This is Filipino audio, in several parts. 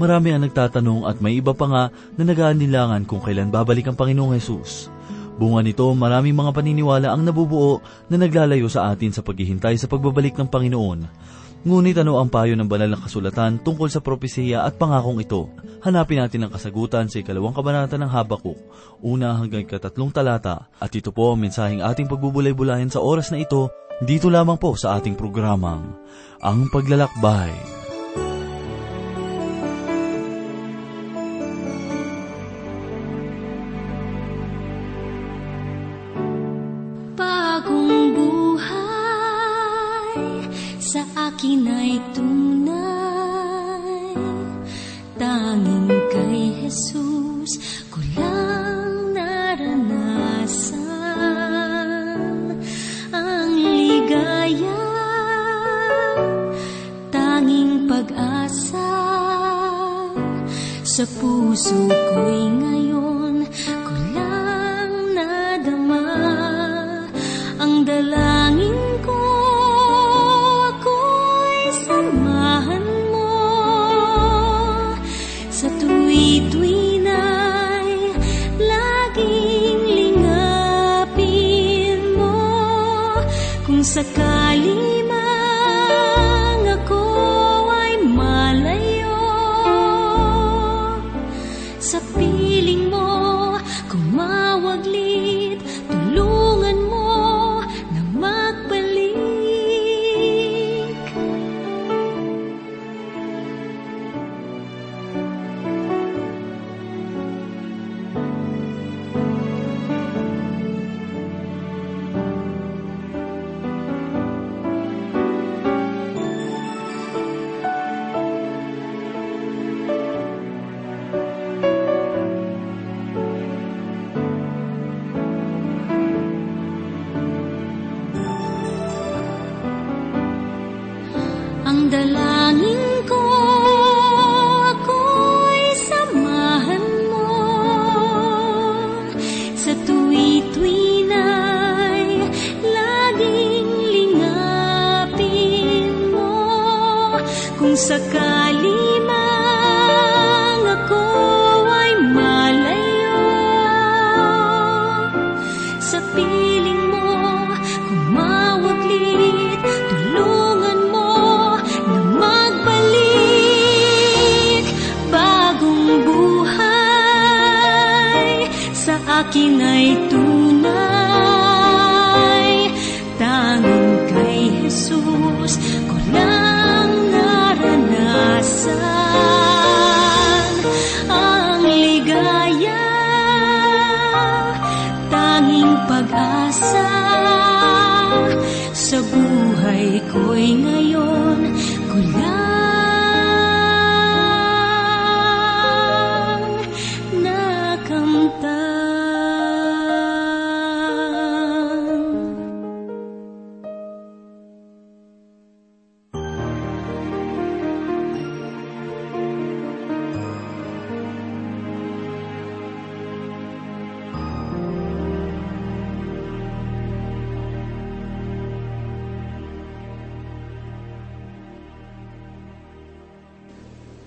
Marami ang nagtatanong at may iba pa nga na nag-aanilangan kung kailan babalik ang Panginoong Hesus. Bunga nito, maraming mga paniniwala ang nabubuo na naglalayo sa atin sa paghihintay sa pagbabalik ng Panginoon. Ngunit ano ang payo ng banal na kasulatan tungkol sa propesiya at pangakong ito? Hanapin natin ang kasagutan sa ikalawang kabanata ng Habakuk, una hanggang katatlong talata, at ito po ang mensaheng ating pagbubulay-bulayan sa oras na ito, dito lamang po sa ating programang, Ang Paglalakbay. Puso ko'y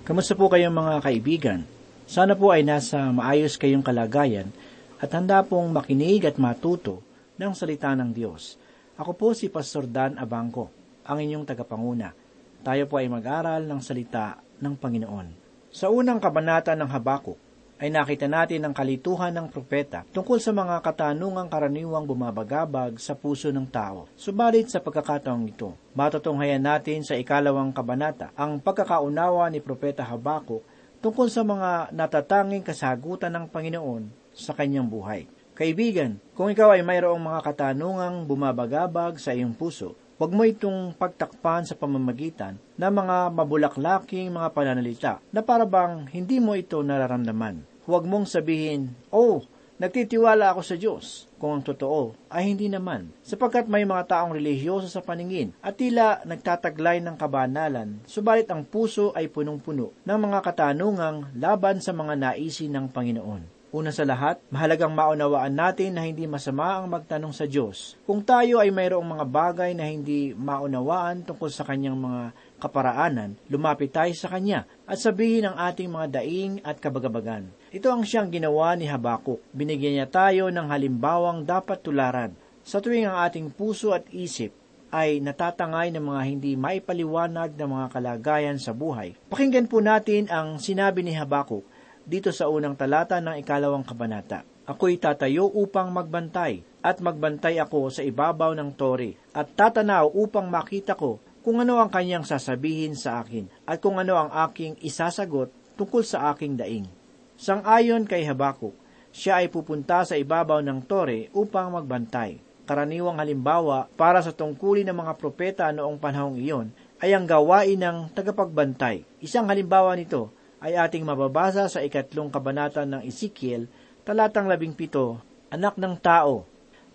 Kamusta po kayong mga kaibigan? Sana po ay nasa maayos kayong kalagayan at handa pong makinig at matuto ng salita ng Diyos. Ako po si Pastor Dan Abangco, ang inyong tagapanguna. Tayo po ay mag-aral ng salita ng Panginoon. Sa unang kabanata ng Habakuk, ay nakita natin ang kalituhan ng propeta tungkol sa mga katanungang karaniwang bumabagabag sa puso ng tao. Subalit sa pagkakataong ito, matutunghayan natin sa ikalawang kabanata ang pagkakaunawa ni propeta Habakuk tungkol sa mga natatanging kasagutan ng Panginoon sa kanyang buhay. Kaibigan, kung ikaw ay mayroong mga katanungang bumabagabag sa iyong puso, huwag mo itong pagtakpan sa pamamagitan ng mga mabulaklaking mga pananalita na parabang hindi mo ito nararamdaman. Huwag mong sabihin, Oh, nagtitiwala ako sa Diyos, kung ang totoo ay hindi naman, sapagkat may mga taong relihiyoso sa paningin at tila nagtataglay ng kabanalan, subalit ang puso ay punong-puno ng mga katanungang laban sa mga naisin ng Panginoon. Una sa lahat, mahalagang maunawaan natin na hindi masama ang magtanong sa Diyos. Kung tayo ay mayroong mga bagay na hindi maunawaan tungkol sa kanyang mga kaparaanan, lumapit tayo sa Kanya at sabihin ang ating mga daing at kabagabagan. Ito ang siyang ginawa ni Habakuk. Binigyan niya tayo ng halimbawang dapat tularan. Sa tuwing ang ating puso at isip ay natatangay ng mga hindi maipaliwanag ng mga kalagayan sa buhay. Pakinggan po natin ang sinabi ni Habakuk dito sa unang talata ng ikalawang kabanata. Ako'y tatayo upang magbantay, at magbantay ako sa ibabaw ng tori, at tatanaw upang makita ko kung ano ang kanyang sasabihin sa akin, at kung ano ang aking isasagot tungkol sa aking daing. Sang-ayon kay Habakuk, siya ay pupunta sa ibabaw ng tore upang magbantay. Karaniwang halimbawa para sa tungkulin ng mga propeta noong panahong iyon ay ang gawain ng tagapagbantay. Isang halimbawa nito ay ating mababasa sa ikatlong kabanata ng Ezekiel, talatang labing pito, Anak ng tao,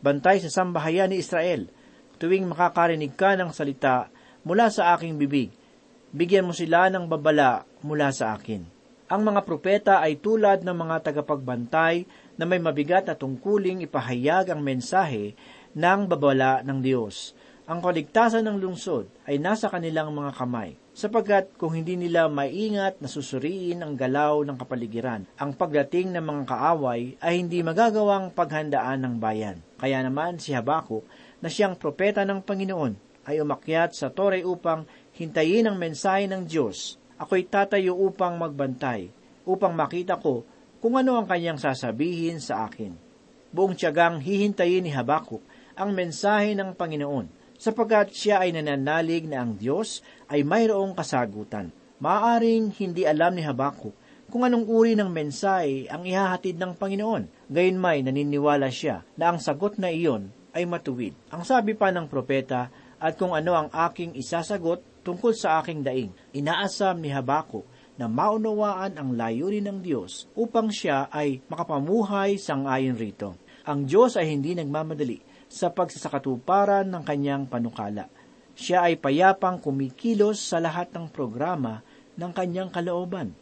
bantay sa sambahayan ni Israel, tuwing makakarinig ka ng salita mula sa aking bibig, bigyan mo sila ng babala mula sa akin. Ang mga propeta ay tulad ng mga tagapagbantay na may mabigat na tungkuling ipahayag ang mensahe ng babala ng Diyos. Ang kaligtasan ng lungsod ay nasa kanilang mga kamay sapagkat kung hindi nila maingat na susuriin ang galaw ng kapaligiran, ang pagdating ng mga kaaway ay hindi magagawang paghandaan ng bayan. Kaya naman si Habakuk na siyang propeta ng Panginoon ay umakyat sa tore upang hintayin ang mensahe ng Diyos. Ako'y tatayo upang magbantay, upang makita ko kung ano ang kanyang sasabihin sa akin. Buong tiyagang hihintayin ni Habakuk ang mensahe ng Panginoon sapagkat siya ay nananalig na ang Diyos ay mayroong kasagutan. Maaring hindi alam ni Habakuk kung anong uri ng mensahe ang ihahatid ng Panginoon. Gayunmay naniniwala siya na ang sagot na iyon ay matuwid. Ang sabi pa ng propeta, at kung ano ang aking isasagot tungkol sa aking daing. Inaasam ni Habakuk na maunawaan ang layunin ng Diyos upang siya ay makapamuhay sang ayon rito. Ang Diyos ay hindi nagmamadali sa pagsasakatuparan ng kanyang panukala. Siya ay payapang kumikilos sa lahat ng programa ng kanyang kalooban.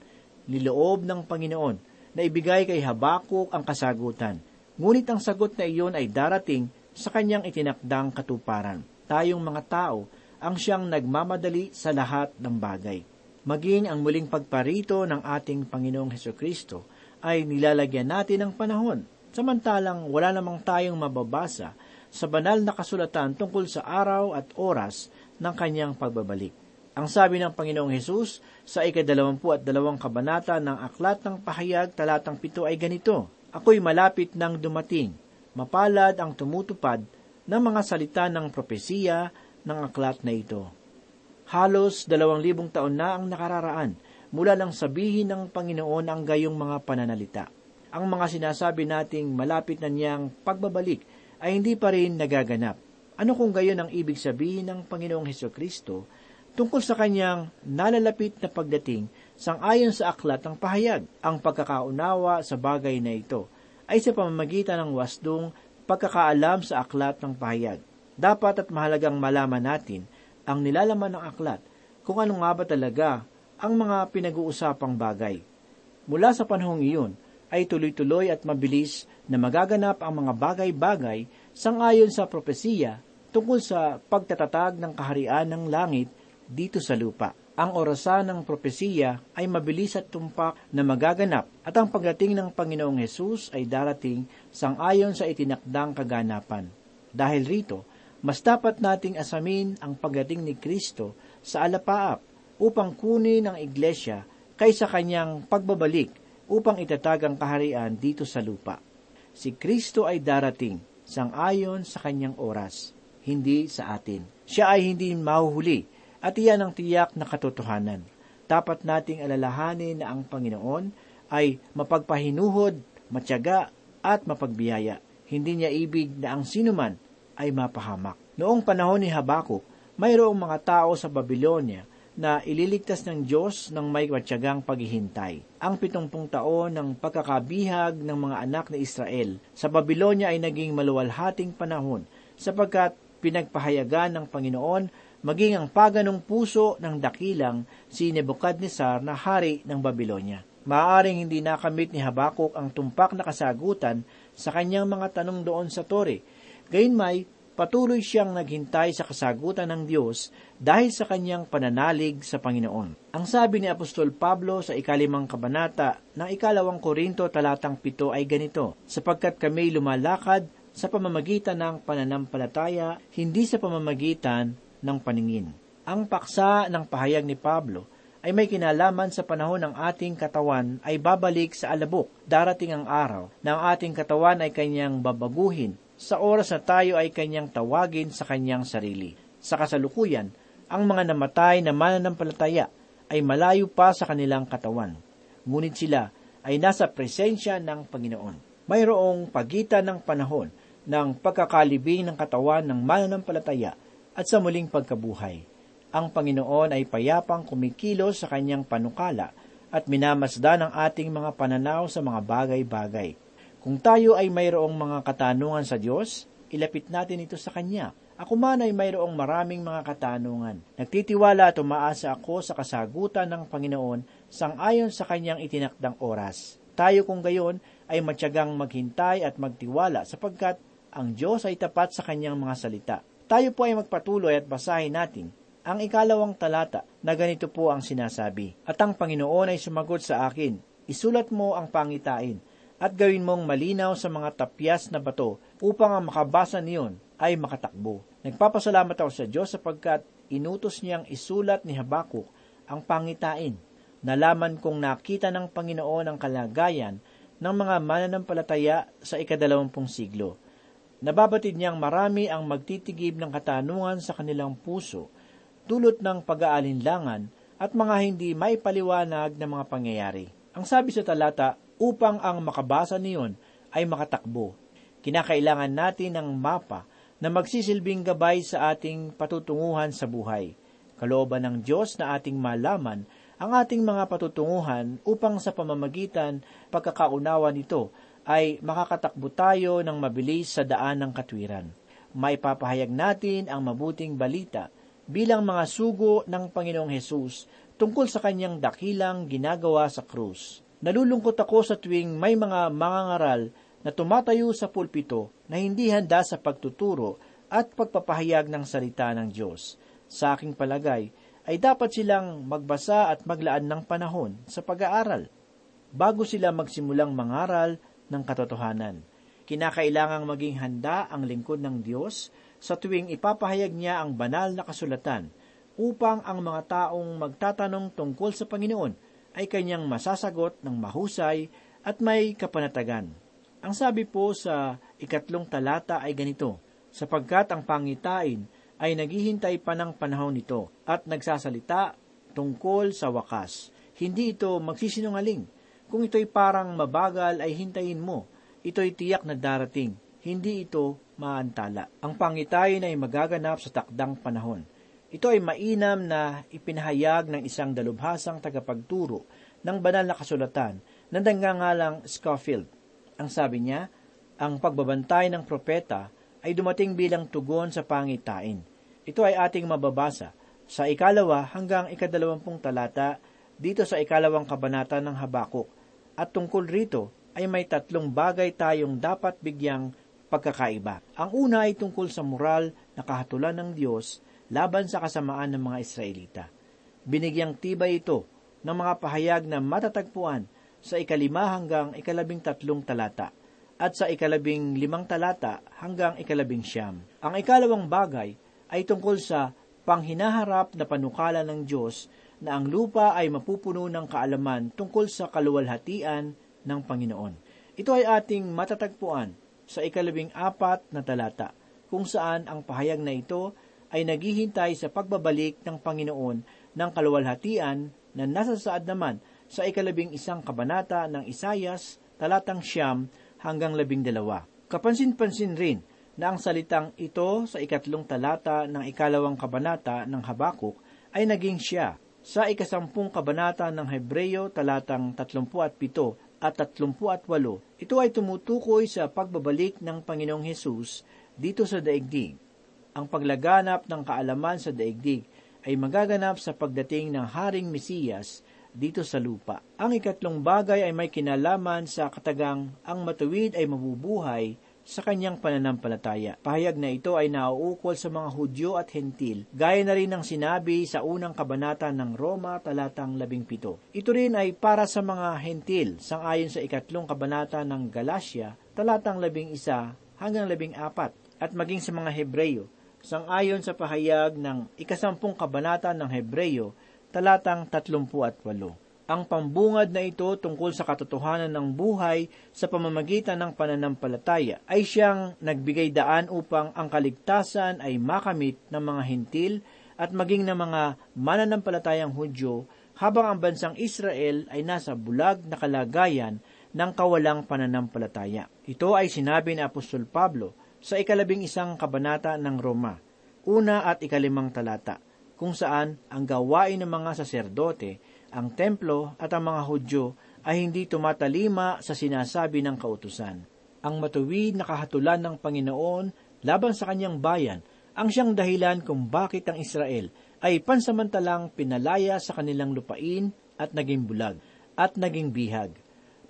Niloob ng Panginoon na ibigay kay Habakuk ang kasagutan. Ngunit ang sagot na iyon ay darating sa kanyang itinakdang katuparan. Tayong mga tao ang siyang nagmamadali sa lahat ng bagay. Maging ang muling pagparito ng ating Panginoong Heso Kristo ay nilalagyan natin ng panahon, samantalang wala namang tayong mababasa sa banal na kasulatan tungkol sa araw at oras ng kanyang pagbabalik. Ang sabi ng Panginoong Hesus sa ikadalawampu at dalawang kabanata ng Aklat ng Pahayag talatang pito ay ganito, Ako'y malapit nang dumating, mapalad ang tumutupad ng mga salita ng propesiya ng aklat na ito. Halos dalawang libong taon na ang nakararaan mula lang sabihin ng Panginoon ang gayong mga pananalita. Ang mga sinasabi nating malapit na niyang pagbabalik ay hindi pa rin nagaganap. Ano kung gayon ang ibig sabihin ng Panginoong Heso Kristo tungkol sa kanyang nalalapit na pagdating sang ayon sa aklat ng pahayag? Ang pagkakaunawa sa bagay na ito ay sa pamamagitan ng wasdong pagkakaalam sa aklat ng pahayag. Dapat at mahalagang malaman natin ang nilalaman ng aklat kung ano nga ba talaga ang mga pinag-uusapang bagay. Mula sa panahong iyon, ay tuloy-tuloy at mabilis na magaganap ang mga bagay-bagay sangayon sa propesiya tungkol sa pagtatatag ng kaharian ng langit dito sa lupa. Ang orasan ng propesiya ay mabilis at tumpak na magaganap at ang pagdating ng Panginoong Hesus ay darating sangayon sa itinakdang kaganapan. Dahil rito, mas dapat nating asamin ang pagdating ni Kristo sa alapaap upang kunin ang iglesia kaysa kanyang pagbabalik upang itatag ang kaharian dito sa lupa. Si Kristo ay darating sang-ayon sa kanyang oras, hindi sa atin. Siya ay hindi mahuhuli at iyan ang tiyak na katotohanan. Dapat nating alalahanin na ang Panginoon ay mapagpahinuhod, matyaga at mapagbiyaya. Hindi niya ibig na ang sinuman ay mapahamak. Noong panahon ni Habakuk, mayroong mga tao sa Babylonia na ililigtas ng Diyos ng may watsagang paghihintay. Ang pitumpung taon ng pagkakabihag ng mga anak ni Israel sa Babylonia ay naging maluwalhating panahon sapagkat pinagpahayagan ng Panginoon maging ang paganong puso ng dakilang si Nebuchadnezzar na hari ng Babylonia. Maaring hindi nakamit ni Habakuk ang tumpak na kasagutan sa kanyang mga tanong doon sa tore. Gayunmay, patuloy siyang naghintay sa kasagutan ng Diyos dahil sa kanyang pananalig sa Panginoon. Ang sabi ni Apostol Pablo sa ikalimang kabanata ng ikalawang Korinto talatang pito ay ganito, sapagkat kami lumalakad sa pamamagitan ng pananampalataya, hindi sa pamamagitan ng paningin. Ang paksa ng pahayag ni Pablo ay may kinalaman sa panahon ng ating katawan ay babalik sa alabok. Darating ang araw na ang ating katawan ay kanyang babaguhin sa oras na tayo ay kanyang tawagin sa kanyang sarili. Sa kasalukuyan, ang mga namatay na mananampalataya ay malayo pa sa kanilang katawan. Ngunit sila ay nasa presensya ng Panginoon. Mayroong pagitan ng panahon ng pagkakalibing ng katawan ng mananampalataya at sa muling pagkabuhay. Ang Panginoon ay payapang kumikilos sa kanyang panukala at minamasda ng ating mga pananaw sa mga bagay-bagay. Kung tayo ay mayroong mga katanungan sa Diyos, ilapit natin ito sa Kanya. Ako man ay mayroong maraming mga katanungan. Nagtitiwala at umaasa ako sa kasagutan ng Panginoon sangayon sa Kanyang itinakdang oras. Tayo kung gayon ay matyagang maghintay at magtiwala sapagkat ang Diyos ay tapat sa Kanyang mga salita. Tayo po ay magpatuloy at basahin natin ang ikalawang talata na ganito po ang sinasabi. At ang Panginoon ay sumagot sa akin, isulat mo ang pangitain at gawin mong malinaw sa mga tapyas na bato upang ang makabasa niyon ay makatakbo. Nagpapasalamat ako sa Diyos sapagkat inutos niyang isulat ni Habakuk ang pangitain. Nalaman kong nakita ng Panginoon ang kalagayan ng mga mananampalataya sa ikadalawampung siglo. Nababatid niyang marami ang magtitigib ng katanungan sa kanilang puso, dulot ng pag-aalinlangan at mga hindi maipaliwanag na mga pangyayari. Ang sabi sa talata, upang ang makabasa niyon ay makatakbo. Kinakailangan natin ng mapa na magsisilbing gabay sa ating patutunguhan sa buhay. Kalooban ng Diyos na ating malaman ang ating mga patutunguhan upang sa pamamagitan pagkakaunawa nito ay makakatakbo tayo ng mabilis sa daan ng katwiran. Maipapahayag natin ang mabuting balita bilang mga sugo ng Panginoong Hesus tungkol sa kanyang dakilang ginagawa sa krus. Nalulungkot ako sa tuwing may mga mangangaral na tumatayo sa pulpito na hindi handa sa pagtuturo at pagpapahayag ng salita ng Diyos. Sa aking palagay, ay dapat silang magbasa at maglaan ng panahon sa pag-aaral bago sila magsimulang mangaral ng katotohanan. Kinakailangang maging handa ang lingkod ng Diyos sa tuwing ipapahayag niya ang banal na kasulatan upang ang mga taong magtatanong tungkol sa Panginoon ay kanyang masasagot ng mahusay at may kapanatagan. Ang sabi po sa ikatlong talata ay ganito, sapagkat ang pangitain ay naghihintay pa ng panahon nito at nagsasalita tungkol sa wakas. Hindi ito magsisinungaling. Kung ito'y parang mabagal ay hintayin mo. Ito'y tiyak na darating. Hindi ito maantala. Ang pangitain ay magaganap sa takdang panahon. Ito ay mainam na ipinahayag ng isang dalubhasang tagapagturo ng banal na kasulatan na nangangalang Scofield. Ang sabi niya, ang pagbabantay ng propeta ay dumating bilang tugon sa pangitain. Ito ay ating mababasa sa ikalawa hanggang ikadalawampung talata dito sa ikalawang kabanata ng Habakuk. At tungkol rito ay may tatlong bagay tayong dapat bigyang pagkakaiba. Ang una ay tungkol sa moral na kahatulan ng Diyos laban sa kasamaan ng mga Israelita. Binigyang tibay ito ng mga pahayag na matatagpuan sa ikalima hanggang ikalabing tatlong talata at sa ikalabing limang talata hanggang ikalabing siyam. Ang ikalawang bagay ay tungkol sa panghinaharap na panukala ng Diyos na ang lupa ay mapupuno ng kaalaman tungkol sa kaluwalhatian ng Panginoon. Ito ay ating matatagpuan sa ikalabing apat na talata, kung saan ang pahayag na ito ay naghihintay sa pagbabalik ng Panginoon ng kaluwalhatian na nasa saad naman sa ikalabing isang kabanata ng Isayas, talatang siyam hanggang labing dalawa. Kapansin-pansin rin na ang salitang ito sa ikatlong talata ng ikalawang kabanata ng Habakuk ay naging siya sa ikasampung kabanata ng Hebreyo talatang tatlumpu at pito at tatlumpu at walo. Ito ay tumutukoy sa pagbabalik ng Panginoong Hesus dito sa daigdig ang paglaganap ng kaalaman sa daigdig ay magaganap sa pagdating ng Haring Mesiyas dito sa lupa. Ang ikatlong bagay ay may kinalaman sa katagang ang matuwid ay mabubuhay sa kanyang pananampalataya. Pahayag na ito ay nauukol sa mga Hudyo at Hentil, gaya na rin ng sinabi sa unang kabanata ng Roma talatang 17. Ito rin ay para sa mga Hentil, sangayon sa ikatlong kabanata ng Galatia talatang 11 hanggang 14, at maging sa mga Hebreyo, sangayon sa pahayag ng ikasampung kabanata ng Hebreyo talatang 38 ang pambungad na ito tungkol sa katotohanan ng buhay sa pamamagitan ng pananampalataya ay siyang nagbigay daan upang ang kaligtasan ay makamit ng mga hintil at maging ng mga mananampalatayang Hudyo habang ang bansang Israel ay nasa bulag na kalagayan ng kawalang pananampalataya. Ito ay sinabi ni Apostol Pablo sa ikalabing isang kabanata ng Roma, una at ikalimang talata, kung saan ang gawain ng mga saserdote ang templo at ang mga Hudyo ay hindi tumatalima sa sinasabi ng kautusan. Ang matuwid na kahatulan ng Panginoon laban sa kanyang bayan ang siyang dahilan kung bakit ang Israel ay pansamantalang pinalaya sa kanilang lupain at naging bulag at naging bihag.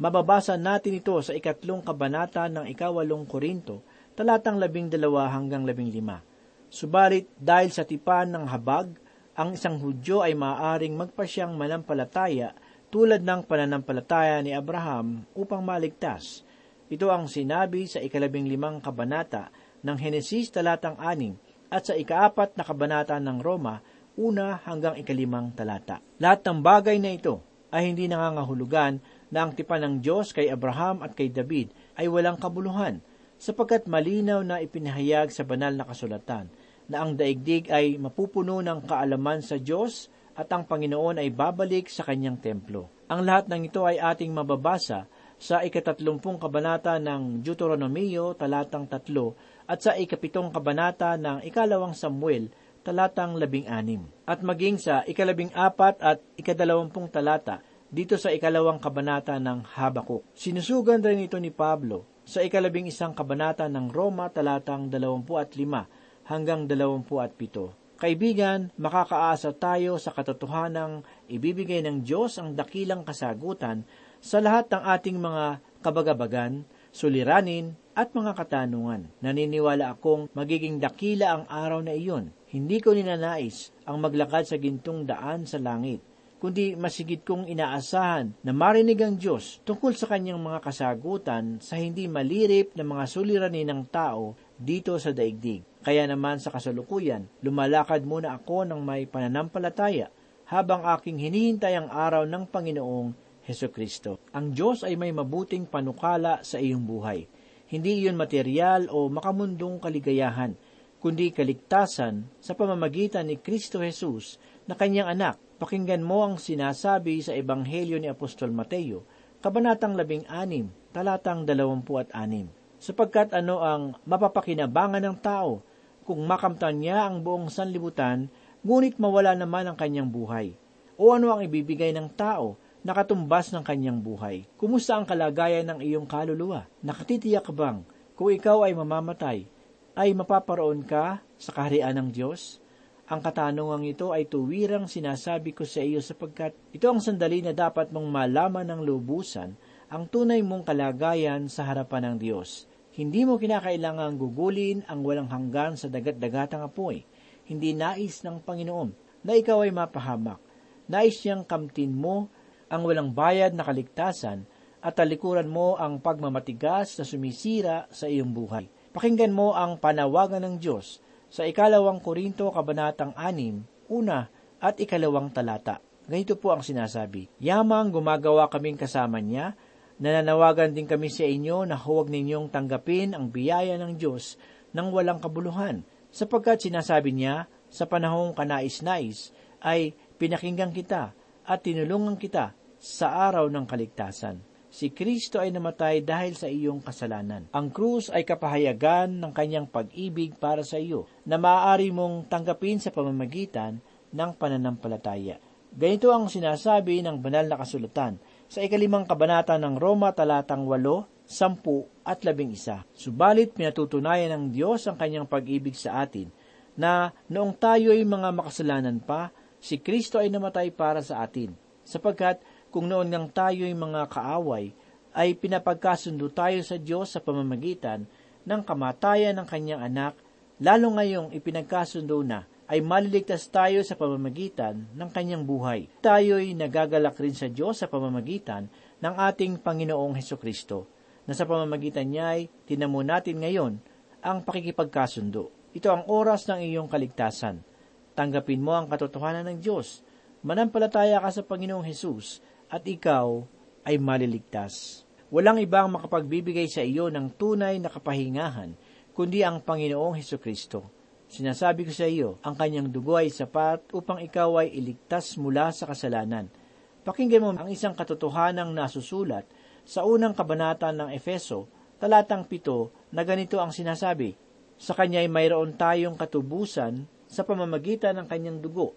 Mababasa natin ito sa ikatlong kabanata ng ikawalong Korinto, talatang labing dalawa hanggang labing lima. Subalit dahil sa tipan ng habag, ang isang Hudyo ay maaaring magpasyang manampalataya tulad ng pananampalataya ni Abraham upang maligtas. Ito ang sinabi sa ikalabing limang kabanata ng Henesis talatang aning at sa ikaapat na kabanata ng Roma, una hanggang ikalimang talata. Lahat ng bagay na ito ay hindi nangangahulugan na ang tipan ng Diyos kay Abraham at kay David ay walang kabuluhan, sapagkat malinaw na ipinahayag sa banal na kasulatan na ang daigdig ay mapupuno ng kaalaman sa Diyos at ang Panginoon ay babalik sa kanyang templo. Ang lahat ng ito ay ating mababasa sa ikatatlumpung kabanata ng Deuteronomio talatang tatlo at sa ikapitong kabanata ng ikalawang Samuel talatang labing anim. At maging sa ikalabing apat at ikadalawampung talata dito sa ikalawang kabanata ng Habakuk. Sinusugan rin ito ni Pablo sa ikalabing isang kabanata ng Roma talatang dalawampu at lima hanggang 27. Kaibigan, makakaasa tayo sa katotohanang ibibigay ng Diyos ang dakilang kasagutan sa lahat ng ating mga kabagabagan, suliranin, at mga katanungan. Naniniwala akong magiging dakila ang araw na iyon. Hindi ko ninanais ang maglakad sa gintong daan sa langit, kundi masigit kong inaasahan na marinig ang Diyos tungkol sa kanyang mga kasagutan sa hindi malirip na mga suliranin ng tao dito sa daigdig. Kaya naman sa kasalukuyan, lumalakad muna ako ng may pananampalataya habang aking hinihintay ang araw ng Panginoong Heso Kristo. Ang Diyos ay may mabuting panukala sa iyong buhay. Hindi iyon material o makamundong kaligayahan, kundi kaligtasan sa pamamagitan ni Kristo Jesus na kanyang anak. Pakinggan mo ang sinasabi sa Ebanghelyo ni Apostol Mateo, Kabanatang 16, talatang 26. Sapagkat ano ang mapapakinabangan ng tao kung makamtan niya ang buong sanlibutan, ngunit mawala naman ang kanyang buhay? O ano ang ibibigay ng tao na katumbas ng kanyang buhay? Kumusta ang kalagayan ng iyong kaluluwa? Nakatitiyak bang kung ikaw ay mamamatay, ay mapaparoon ka sa kaharian ng Diyos? Ang katanungang ito ay tuwirang sinasabi ko sa iyo sapagkat ito ang sandali na dapat mong malaman ng lubusan ang tunay mong kalagayan sa harapan ng Diyos. Hindi mo kinakailangang gugulin ang walang hanggan sa dagat-dagatang apoy. Hindi nais ng Panginoon na ikaw ay mapahamak. Nais niyang kamtin mo ang walang bayad na kaligtasan at talikuran mo ang pagmamatigas na sumisira sa iyong buhay. Pakinggan mo ang panawagan ng Diyos sa ikalawang Korinto kabanatang anim, una at ikalawang talata. Ganito po ang sinasabi, Yamang gumagawa kaming kasama niya Nananawagan din kami sa inyo na huwag ninyong tanggapin ang biyaya ng Diyos ng walang kabuluhan, sapagkat sinasabi niya, sa panahong kanais-nais ay pinakinggan kita at tinulungan kita sa araw ng kaligtasan. Si Kristo ay namatay dahil sa iyong kasalanan. Ang krus ay kapahayagan ng kanyang pag-ibig para sa iyo na maaari mong tanggapin sa pamamagitan ng pananampalataya. Ganito ang sinasabi ng banal na kasulatan sa ikalimang kabanata ng Roma talatang 8, 10 at 11. Subalit pinatutunayan ng Diyos ang kanyang pag-ibig sa atin na noong tayo ay mga makasalanan pa, si Kristo ay namatay para sa atin. Sapagkat kung noon ngang tayo ay mga kaaway, ay pinapagkasundo tayo sa Diyos sa pamamagitan ng kamatayan ng kanyang anak, lalo ngayong ipinagkasundo na, ay maliligtas tayo sa pamamagitan ng kanyang buhay. Tayo'y nagagalak rin sa Diyos sa pamamagitan ng ating Panginoong Heso Kristo, na sa pamamagitan niya ay tinamo natin ngayon ang pakikipagkasundo. Ito ang oras ng iyong kaligtasan. Tanggapin mo ang katotohanan ng Diyos. Manampalataya ka sa Panginoong Hesus at ikaw ay maliligtas. Walang ibang makapagbibigay sa iyo ng tunay na kapahingahan, kundi ang Panginoong Heso Kristo. Sinasabi ko sa iyo, ang kanyang dugo ay sapat upang ikaw ay iligtas mula sa kasalanan. Pakinggan mo ang isang katotohanang nasusulat sa unang kabanata ng Efeso, talatang pito, na ganito ang sinasabi, Sa kanya ay mayroon tayong katubusan sa pamamagitan ng kanyang dugo,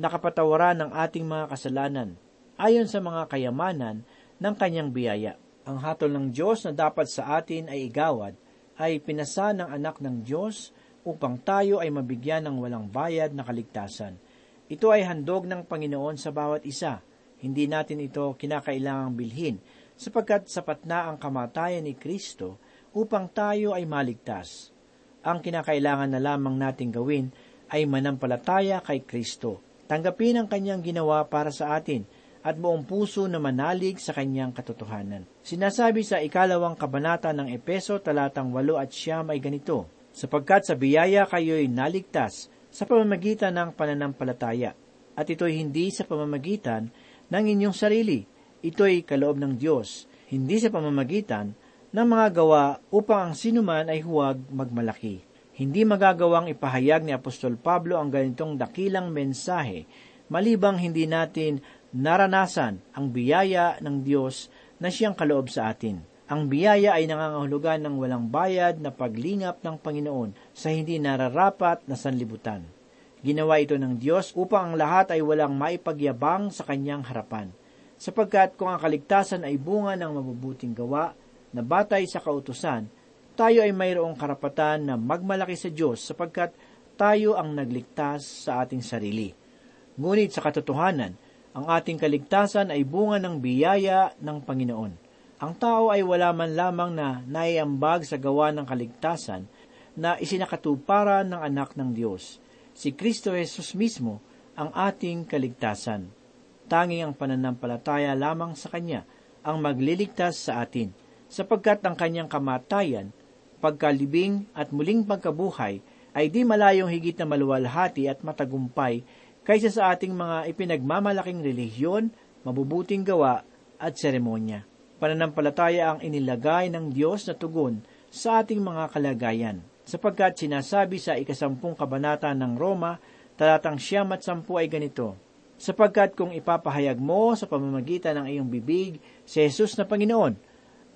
nakapatawaran ng ating mga kasalanan, ayon sa mga kayamanan ng kanyang biyaya. Ang hatol ng Diyos na dapat sa atin ay igawad, ay pinasa ng anak ng Diyos upang tayo ay mabigyan ng walang bayad na kaligtasan. Ito ay handog ng Panginoon sa bawat isa. Hindi natin ito kinakailangang bilhin, sapagkat sapat na ang kamatayan ni Kristo upang tayo ay maligtas. Ang kinakailangan na lamang nating gawin ay manampalataya kay Kristo. Tanggapin ang kanyang ginawa para sa atin at buong puso na manalig sa kanyang katotohanan. Sinasabi sa ikalawang kabanata ng Epeso talatang 8 at siyam ay ganito, sapagkat sa biyaya kayo'y naligtas sa pamamagitan ng pananampalataya. At ito'y hindi sa pamamagitan ng inyong sarili. Ito'y kaloob ng Diyos, hindi sa pamamagitan ng mga gawa upang ang sinuman ay huwag magmalaki. Hindi magagawang ipahayag ni Apostol Pablo ang ganitong dakilang mensahe malibang hindi natin naranasan ang biyaya ng Diyos na siyang kaloob sa atin. Ang biyaya ay nangangahulugan ng walang bayad na paglingap ng Panginoon sa hindi nararapat na sanlibutan. Ginawa ito ng Diyos upang ang lahat ay walang maipagyabang sa kanyang harapan. Sapagkat kung ang kaligtasan ay bunga ng mabubuting gawa na batay sa kautusan, tayo ay mayroong karapatan na magmalaki sa Diyos sapagkat tayo ang nagligtas sa ating sarili. Ngunit sa katotohanan, ang ating kaligtasan ay bunga ng biyaya ng Panginoon. Ang tao ay wala man lamang na naiambag sa gawa ng kaligtasan na isinakatuparan ng anak ng Diyos. Si Kristo Jesus mismo ang ating kaligtasan. Tanging ang pananampalataya lamang sa Kanya ang magliligtas sa atin, sapagkat ang Kanyang kamatayan, pagkalibing at muling pagkabuhay ay di malayong higit na maluwalhati at matagumpay kaysa sa ating mga ipinagmamalaking relihiyon, mabubuting gawa at seremonya. Pananampalataya ang inilagay ng Diyos na tugon sa ating mga kalagayan, sapagkat sinasabi sa ikasampung kabanata ng Roma, talatang siyam at sampu ay ganito, sapagkat kung ipapahayag mo sa pamamagitan ng iyong bibig si Jesus na Panginoon,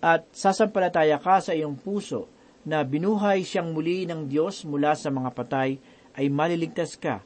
at sasampalataya ka sa iyong puso na binuhay siyang muli ng Diyos mula sa mga patay, ay maliligtas ka,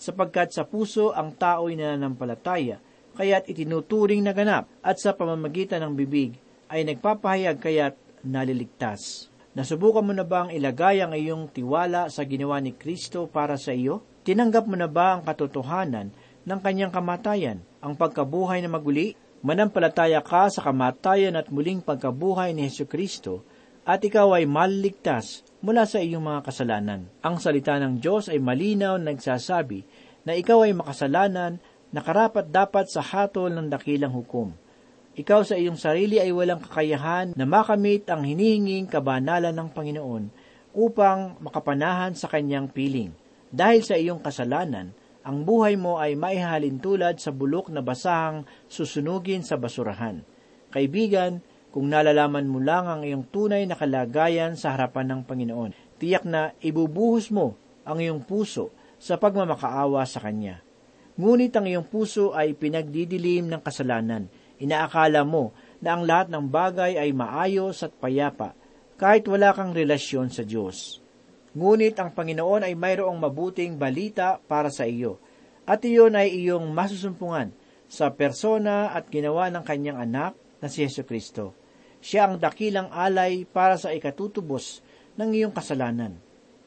sapagkat sa puso ang tao'y nananampalataya, kaya't itinuturing na ganap at sa pamamagitan ng bibig ay nagpapahayag kaya't naliligtas. Nasubukan mo na ba ang ilagay ang iyong tiwala sa ginawa ni Kristo para sa iyo? Tinanggap mo na ba ang katotohanan ng kanyang kamatayan, ang pagkabuhay na maguli? Manampalataya ka sa kamatayan at muling pagkabuhay ni Heso Kristo at ikaw ay maliligtas mula sa iyong mga kasalanan. Ang salita ng Diyos ay malinaw nagsasabi na ikaw ay makasalanan nakarapat dapat sa hatol ng dakilang hukom. Ikaw sa iyong sarili ay walang kakayahan na makamit ang hinihinging kabanalan ng Panginoon upang makapanahan sa kanyang piling. Dahil sa iyong kasalanan, ang buhay mo ay maihalin tulad sa bulok na basahang susunugin sa basurahan. Kaibigan, kung nalalaman mo lang ang iyong tunay na kalagayan sa harapan ng Panginoon, tiyak na ibubuhos mo ang iyong puso sa pagmamakaawa sa Kanya. Ngunit ang iyong puso ay pinagdidilim ng kasalanan. Inaakala mo na ang lahat ng bagay ay maayos at payapa, kahit wala kang relasyon sa Diyos. Ngunit ang Panginoon ay mayroong mabuting balita para sa iyo, at iyon ay iyong masusumpungan sa persona at ginawa ng kanyang anak na si Yesu Kristo. Siya ang dakilang alay para sa ikatutubos ng iyong kasalanan.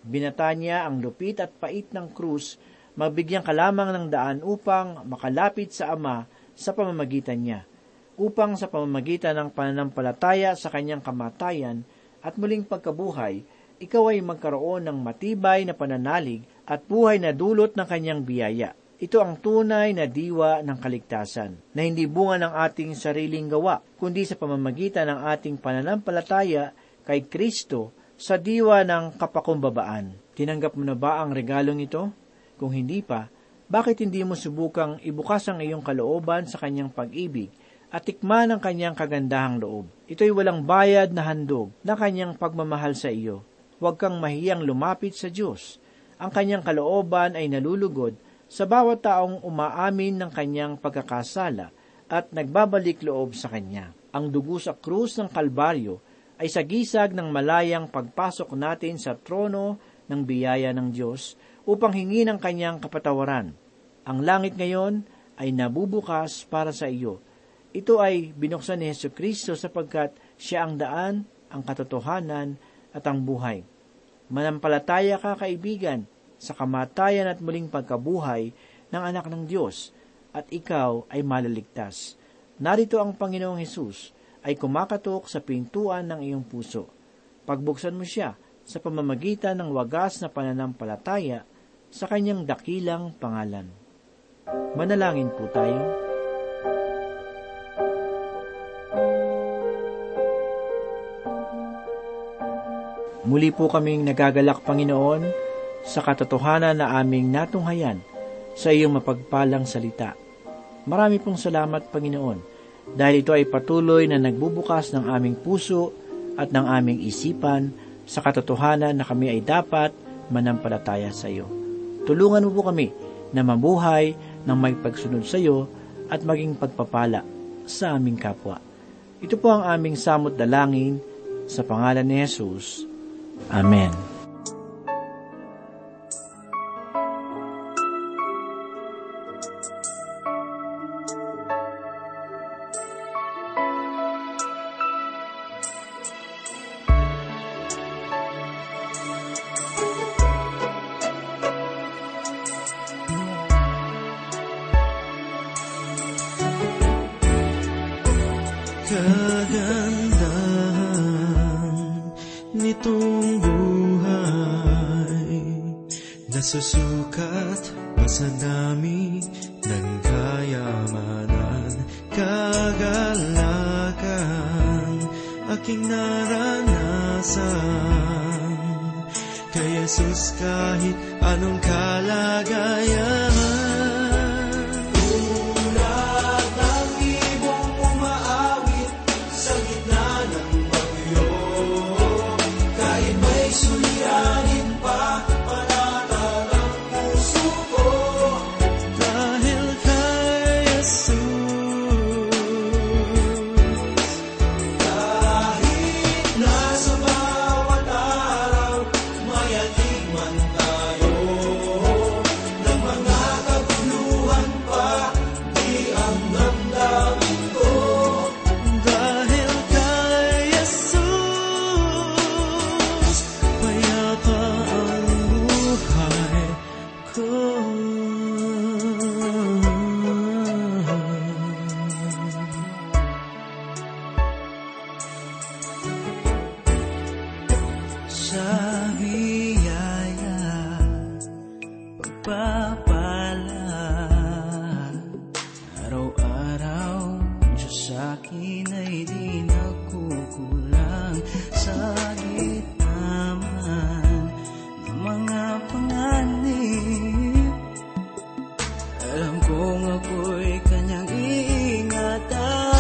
Binata niya ang lupit at pait ng krus mabigyan ka lamang ng daan upang makalapit sa Ama sa pamamagitan niya, upang sa pamamagitan ng pananampalataya sa kanyang kamatayan at muling pagkabuhay, ikaw ay magkaroon ng matibay na pananalig at buhay na dulot ng kanyang biyaya. Ito ang tunay na diwa ng kaligtasan, na hindi bunga ng ating sariling gawa, kundi sa pamamagitan ng ating pananampalataya kay Kristo sa diwa ng kapakumbabaan. Tinanggap mo na ba ang regalong ito? Kung hindi pa, bakit hindi mo subukang ibukas ang iyong kalooban sa kanyang pag-ibig at tikman ang kanyang kagandahang loob? Ito'y walang bayad na handog na kanyang pagmamahal sa iyo. Huwag kang mahiyang lumapit sa Diyos. Ang kanyang kalooban ay nalulugod sa bawat taong umaamin ng kanyang pagkakasala at nagbabalik loob sa kanya. Ang dugo sa krus ng Kalbaryo ay sagisag ng malayang pagpasok natin sa trono ng biyaya ng Diyos upang hingi ng kanyang kapatawaran. Ang langit ngayon ay nabubukas para sa iyo. Ito ay binuksan ni Yesu Kristo sapagkat siya ang daan, ang katotohanan at ang buhay. Manampalataya ka, kaibigan, sa kamatayan at muling pagkabuhay ng anak ng Diyos at ikaw ay malaligtas. Narito ang Panginoong Hesus ay kumakatok sa pintuan ng iyong puso. Pagbuksan mo siya sa pamamagitan ng wagas na pananampalataya sa kanyang dakilang pangalan. Manalangin po tayo. Muli po kaming nagagalak, Panginoon, sa katotohanan na aming natunghayan sa iyong mapagpalang salita. Marami pong salamat, Panginoon, dahil ito ay patuloy na nagbubukas ng aming puso at ng aming isipan sa katotohanan na kami ay dapat manampalataya sa iyo. Tulungan mo po kami na mabuhay ng may pagsunod sa iyo at maging pagpapala sa aming kapwa. Ito po ang aming samot dalangin sa pangalan ni Jesus. Amen. Sa dami ng kayamanan Kagalakan aking naranasan. Kay Jesus kahit anong kalagayan Alam kong ako'y kanyang iingatan